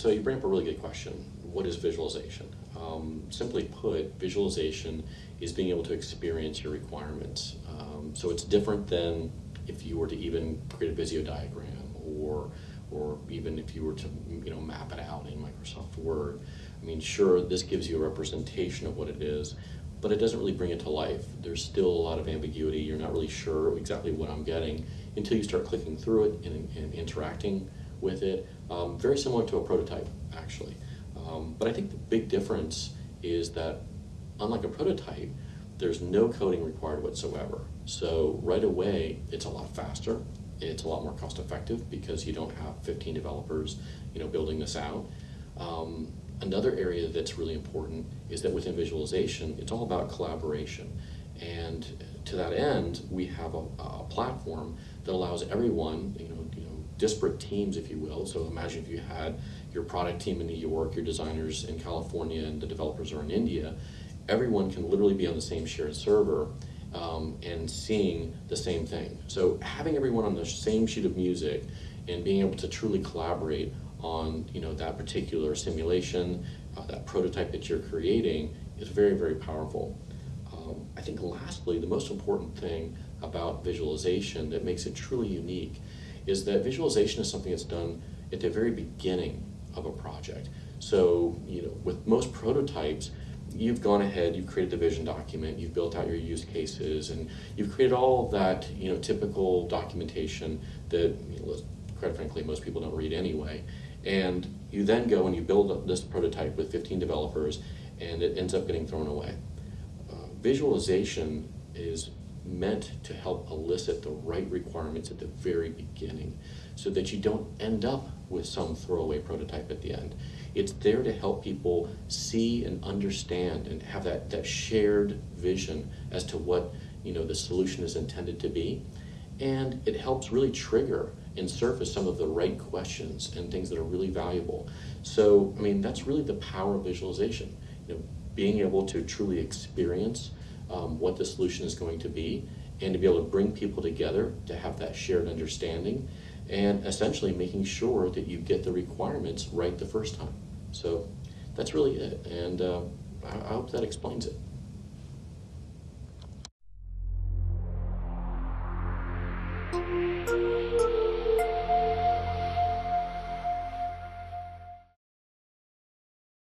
So you bring up a really good question. What is visualization? Um, simply put, visualization is being able to experience your requirements. Um, so it's different than if you were to even create a Visio diagram or or even if you were to you know map it out in Microsoft Word. I mean, sure, this gives you a representation of what it is, but it doesn't really bring it to life. There's still a lot of ambiguity. You're not really sure exactly what I'm getting until you start clicking through it and, and interacting with it. Um, very similar to a prototype, actually. Um, but I think the big difference is that, unlike a prototype, there's no coding required whatsoever. So right away, it's a lot faster. It's a lot more cost effective because you don't have 15 developers, you know, building this out. Um, another area that's really important is that within visualization, it's all about collaboration. And to that end, we have a, a platform that allows everyone, you know, you know, disparate teams, if you will. So imagine if you had your product team in New York, your designers in California, and the developers are in India. Everyone can literally be on the same shared server um, and seeing the same thing. So having everyone on the same sheet of music and being able to truly collaborate on you know that particular simulation, uh, that prototype that you're creating is very very powerful. Um, I think lastly, the most important thing about visualization that makes it truly unique is that visualization is something that's done at the very beginning of a project. So, you know, with most prototypes, you've gone ahead, you've created the vision document, you've built out your use cases, and you've created all that, you know, typical documentation that, you know, quite frankly, most people don't read anyway. And you then go and you build up this prototype with 15 developers, and it ends up getting thrown away. Uh, visualization is meant to help elicit the right requirements at the very beginning so that you don't end up with some throwaway prototype at the end. It's there to help people see and understand and have that, that shared vision as to what you know the solution is intended to be. And it helps really trigger and surface some of the right questions and things that are really valuable. So, I mean, that's really the power of visualization. You know, being able to truly experience um, what the solution is going to be and to be able to bring people together to have that shared understanding and essentially making sure that you get the requirements right the first time. So that's really it. And uh, I, I hope that explains it.